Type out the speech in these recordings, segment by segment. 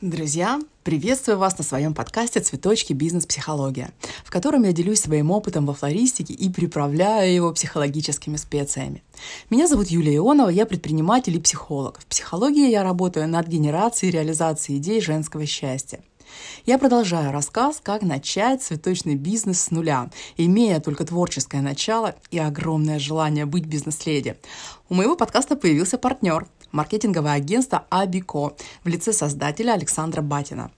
Друзья, приветствую вас на своем подкасте «Цветочки. Бизнес-психология», в котором я делюсь своим опытом во флористике и приправляю его психологическими специями. Меня зовут Юлия Ионова, я предприниматель и психолог. В психологии я работаю над генерацией и реализацией идей женского счастья. Я продолжаю рассказ, как начать цветочный бизнес с нуля, имея только творческое начало и огромное желание быть бизнес-леди. У моего подкаста появился партнер – маркетинговое агентство Абико в лице создателя Александра Батина.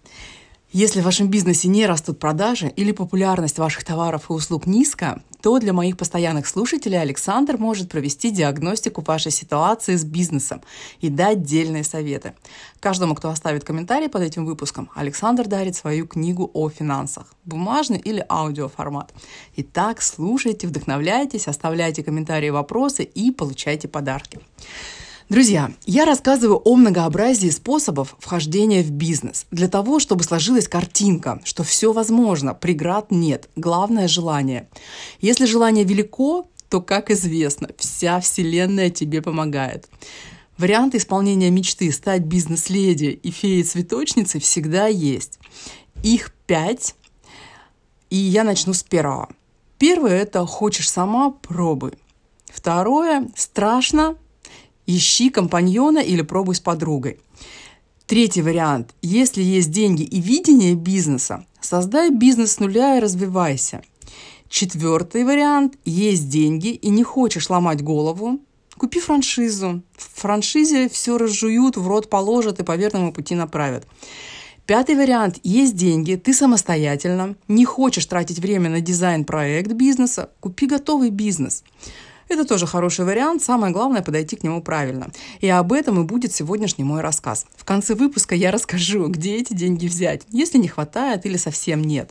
Если в вашем бизнесе не растут продажи или популярность ваших товаров и услуг низкая, то для моих постоянных слушателей Александр может провести диагностику вашей ситуации с бизнесом и дать дельные советы. Каждому, кто оставит комментарий под этим выпуском, Александр дарит свою книгу о финансах, бумажный или аудиоформат. Итак, слушайте, вдохновляйтесь, оставляйте комментарии, вопросы и получайте подарки. Друзья, я рассказываю о многообразии способов вхождения в бизнес для того, чтобы сложилась картинка, что все возможно, преград нет, главное желание. Если желание велико, то, как известно, вся вселенная тебе помогает. Варианты исполнения мечты стать бизнес-леди и феей-цветочницей всегда есть. Их пять, и я начну с первого. Первое – это «хочешь сама – пробуй». Второе – страшно Ищи компаньона или пробуй с подругой. Третий вариант. Если есть деньги и видение бизнеса, создай бизнес с нуля и развивайся. Четвертый вариант. Есть деньги и не хочешь ломать голову, купи франшизу. В франшизе все разжуют, в рот положат и по верному пути направят. Пятый вариант. Есть деньги, ты самостоятельно, не хочешь тратить время на дизайн-проект бизнеса, купи готовый бизнес. Это тоже хороший вариант, самое главное подойти к нему правильно. И об этом и будет сегодняшний мой рассказ. В конце выпуска я расскажу, где эти деньги взять, если не хватает или совсем нет.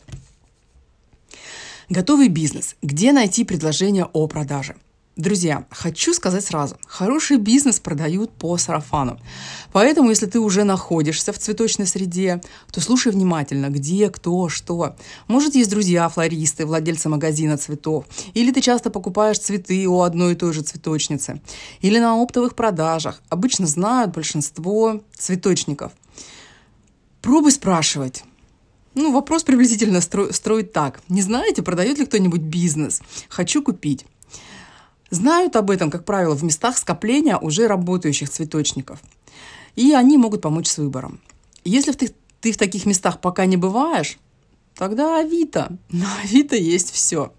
Готовый бизнес. Где найти предложение о продаже? Друзья, хочу сказать сразу, хороший бизнес продают по сарафану. Поэтому, если ты уже находишься в цветочной среде, то слушай внимательно, где, кто, что. Может, есть друзья-флористы, владельцы магазина цветов, или ты часто покупаешь цветы у одной и той же цветочницы, или на оптовых продажах. Обычно знают большинство цветочников. Пробуй спрашивать. Ну, вопрос приблизительно стро- строить так. Не знаете, продает ли кто-нибудь бизнес? Хочу купить. Знают об этом, как правило, в местах скопления уже работающих цветочников. И они могут помочь с выбором. Если ты, ты в таких местах пока не бываешь, тогда Авито. На Авито есть все.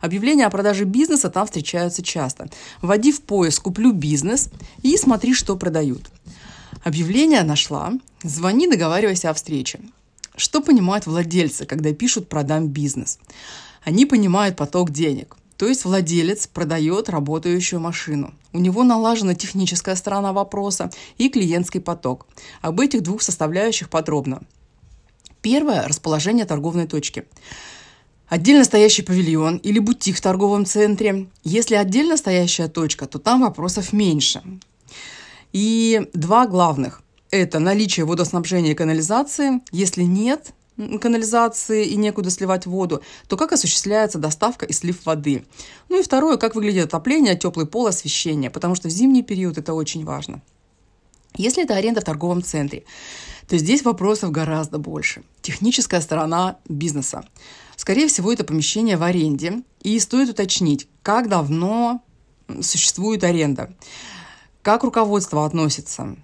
Объявления о продаже бизнеса там встречаются часто. Вводи в поиск «Куплю бизнес» и смотри, что продают. Объявление нашла, звони, договаривайся о встрече. Что понимают владельцы, когда пишут «продам бизнес»? Они понимают поток денег. То есть владелец продает работающую машину. У него налажена техническая сторона вопроса и клиентский поток. Об этих двух составляющих подробно. Первое – расположение торговной точки. Отдельно стоящий павильон или бутик в торговом центре. Если отдельно стоящая точка, то там вопросов меньше. И два главных – это наличие водоснабжения и канализации. Если нет, канализации и некуда сливать воду, то как осуществляется доставка и слив воды. Ну и второе, как выглядит отопление, теплый пол, освещение, потому что в зимний период это очень важно. Если это аренда в торговом центре, то здесь вопросов гораздо больше. Техническая сторона бизнеса. Скорее всего, это помещение в аренде. И стоит уточнить, как давно существует аренда, как руководство относится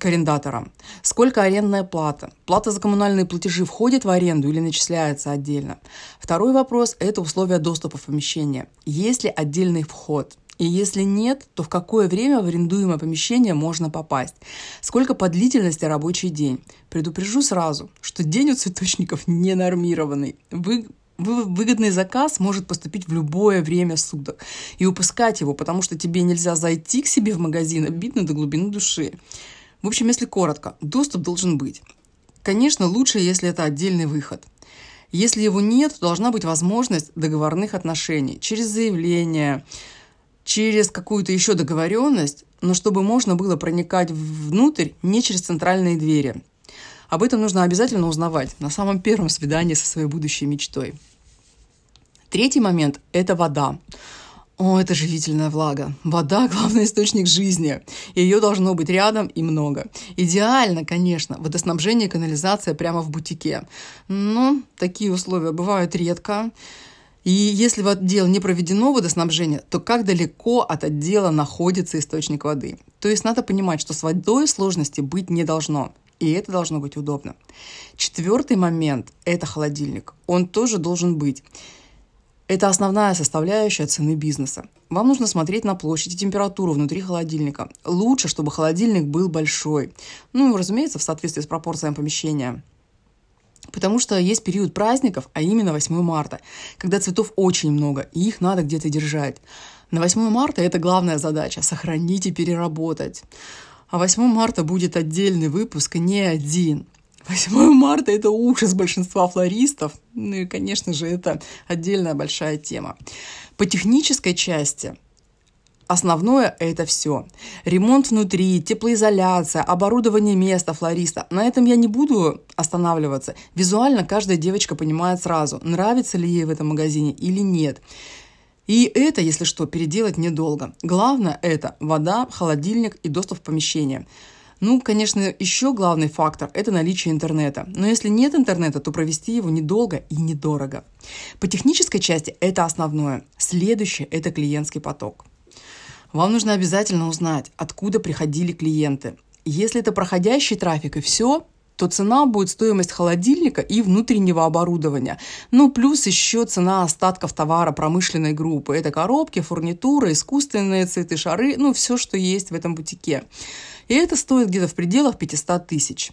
к арендаторам. Сколько арендная плата? Плата за коммунальные платежи входит в аренду или начисляется отдельно? Второй вопрос – это условия доступа в помещение. Есть ли отдельный вход? И если нет, то в какое время в арендуемое помещение можно попасть? Сколько по длительности рабочий день? Предупрежу сразу, что день у цветочников не нормированный. Вы выгодный заказ может поступить в любое время суток. И упускать его, потому что тебе нельзя зайти к себе в магазин, обидно до глубины души. В общем, если коротко, доступ должен быть. Конечно, лучше, если это отдельный выход. Если его нет, то должна быть возможность договорных отношений через заявление, через какую-то еще договоренность, но чтобы можно было проникать внутрь не через центральные двери. Об этом нужно обязательно узнавать на самом первом свидании со своей будущей мечтой. Третий момент – это вода. О, это живительная влага. Вода – главный источник жизни. Ее должно быть рядом и много. Идеально, конечно, водоснабжение и канализация прямо в бутике. Но такие условия бывают редко. И если в отдел не проведено водоснабжение, то как далеко от отдела находится источник воды? То есть надо понимать, что с водой сложности быть не должно. И это должно быть удобно. Четвертый момент – это холодильник. Он тоже должен быть. Это основная составляющая цены бизнеса. Вам нужно смотреть на площадь и температуру внутри холодильника. Лучше, чтобы холодильник был большой. Ну, разумеется, в соответствии с пропорциями помещения. Потому что есть период праздников, а именно 8 марта, когда цветов очень много, и их надо где-то держать. На 8 марта это главная задача – сохранить и переработать. А 8 марта будет отдельный выпуск, не один – 8 марта – это ужас большинства флористов. Ну и, конечно же, это отдельная большая тема. По технической части Основное – это все. Ремонт внутри, теплоизоляция, оборудование места флориста. На этом я не буду останавливаться. Визуально каждая девочка понимает сразу, нравится ли ей в этом магазине или нет. И это, если что, переделать недолго. Главное – это вода, холодильник и доступ в помещение – ну, конечно, еще главный фактор – это наличие интернета. Но если нет интернета, то провести его недолго и недорого. По технической части это основное. Следующее – это клиентский поток. Вам нужно обязательно узнать, откуда приходили клиенты. Если это проходящий трафик и все, то цена будет стоимость холодильника и внутреннего оборудования. Ну, плюс еще цена остатков товара промышленной группы. Это коробки, фурнитура, искусственные цветы, шары, ну, все, что есть в этом бутике. И это стоит где-то в пределах 500 тысяч.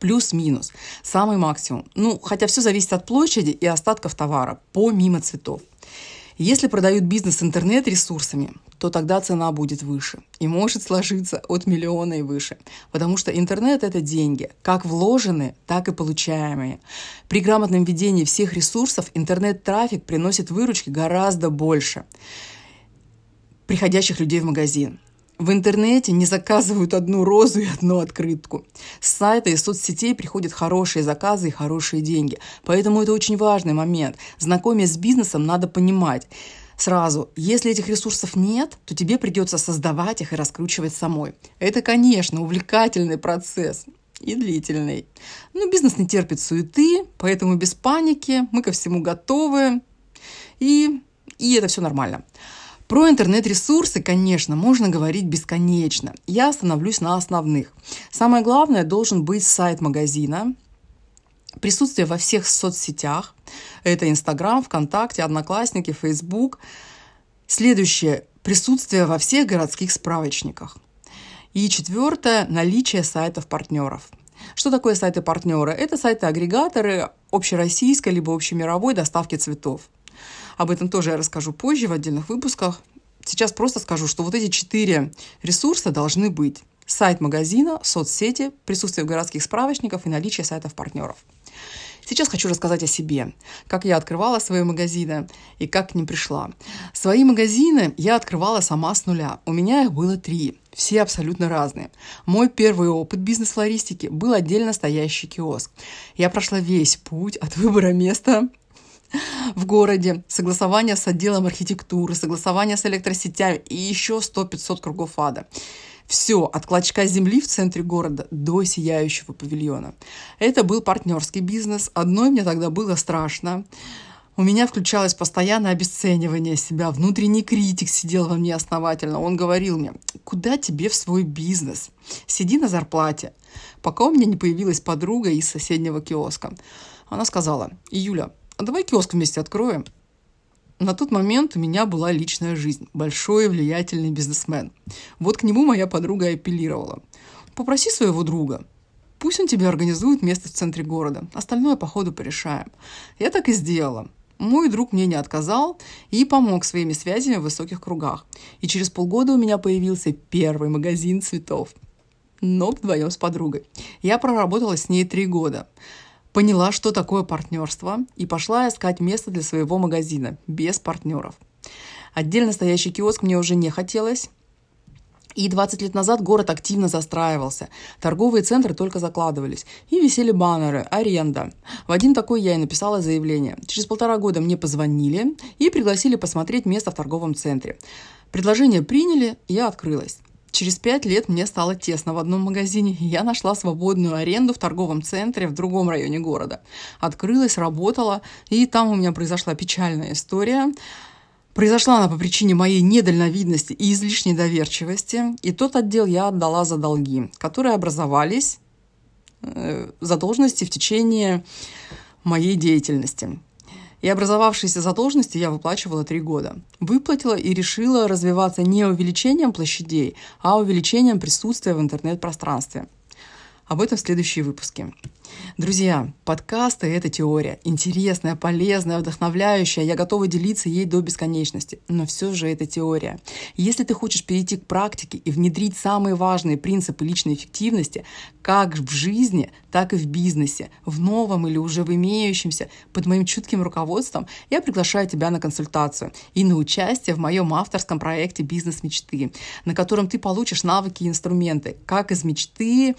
Плюс-минус. Самый максимум. Ну, хотя все зависит от площади и остатков товара, помимо цветов. Если продают бизнес интернет-ресурсами, то тогда цена будет выше. И может сложиться от миллиона и выше. Потому что интернет – это деньги, как вложенные, так и получаемые. При грамотном ведении всех ресурсов интернет-трафик приносит выручки гораздо больше приходящих людей в магазин. В интернете не заказывают одну розу и одну открытку. С сайта и соцсетей приходят хорошие заказы и хорошие деньги. Поэтому это очень важный момент. Знакомясь с бизнесом, надо понимать сразу, если этих ресурсов нет, то тебе придется создавать их и раскручивать самой. Это, конечно, увлекательный процесс и длительный. Но бизнес не терпит суеты, поэтому без паники, мы ко всему готовы, и, и это все нормально. Про интернет-ресурсы, конечно, можно говорить бесконечно. Я остановлюсь на основных. Самое главное, должен быть сайт магазина, присутствие во всех соцсетях. Это Инстаграм, ВКонтакте, Одноклассники, Фейсбук. Следующее – присутствие во всех городских справочниках. И четвертое – наличие сайтов-партнеров. Что такое сайты-партнеры? Это сайты-агрегаторы общероссийской либо общемировой доставки цветов. Об этом тоже я расскажу позже в отдельных выпусках. Сейчас просто скажу, что вот эти четыре ресурса должны быть. Сайт магазина, соцсети, присутствие в городских справочниках и наличие сайтов партнеров. Сейчас хочу рассказать о себе, как я открывала свои магазины и как к ним пришла. Свои магазины я открывала сама с нуля. У меня их было три, все абсолютно разные. Мой первый опыт бизнес-флористики был отдельно стоящий киоск. Я прошла весь путь от выбора места в городе, согласование с отделом архитектуры, согласование с электросетями и еще 100-500 кругов ада. Все, от клочка земли в центре города до сияющего павильона. Это был партнерский бизнес. Одной мне тогда было страшно. У меня включалось постоянное обесценивание себя. Внутренний критик сидел во мне основательно. Он говорил мне, куда тебе в свой бизнес? Сиди на зарплате. Пока у меня не появилась подруга из соседнего киоска. Она сказала, Юля, а давай киоск вместе откроем. На тот момент у меня была личная жизнь, большой влиятельный бизнесмен. Вот к нему моя подруга апеллировала. Попроси своего друга, пусть он тебе организует место в центре города, остальное по ходу порешаем. Я так и сделала. Мой друг мне не отказал и помог своими связями в высоких кругах. И через полгода у меня появился первый магазин цветов. Но вдвоем с подругой. Я проработала с ней три года поняла, что такое партнерство, и пошла искать место для своего магазина без партнеров. Отдельно стоящий киоск мне уже не хотелось. И 20 лет назад город активно застраивался. Торговые центры только закладывались. И висели баннеры «Аренда». В один такой я и написала заявление. Через полтора года мне позвонили и пригласили посмотреть место в торговом центре. Предложение приняли, я открылась. Через пять лет мне стало тесно в одном магазине, и я нашла свободную аренду в торговом центре в другом районе города. Открылась, работала, и там у меня произошла печальная история. Произошла она по причине моей недальновидности и излишней доверчивости, и тот отдел я отдала за долги, которые образовались э, задолженности в течение моей деятельности. И образовавшиеся задолженности я выплачивала три года. Выплатила и решила развиваться не увеличением площадей, а увеличением присутствия в интернет-пространстве. Об этом в следующие выпуске. Друзья, подкасты — это теория. Интересная, полезная, вдохновляющая. Я готова делиться ей до бесконечности. Но все же это теория. Если ты хочешь перейти к практике и внедрить самые важные принципы личной эффективности, как в жизни, так и в бизнесе, в новом или уже в имеющемся, под моим чутким руководством, я приглашаю тебя на консультацию и на участие в моем авторском проекте «Бизнес мечты», на котором ты получишь навыки и инструменты, как из мечты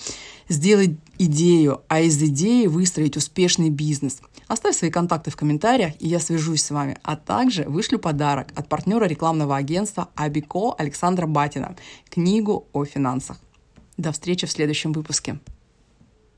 сделать идею, а из идеи выстроить успешный бизнес. Оставь свои контакты в комментариях, и я свяжусь с вами. А также вышлю подарок от партнера рекламного агентства Абико Александра Батина – книгу о финансах. До встречи в следующем выпуске.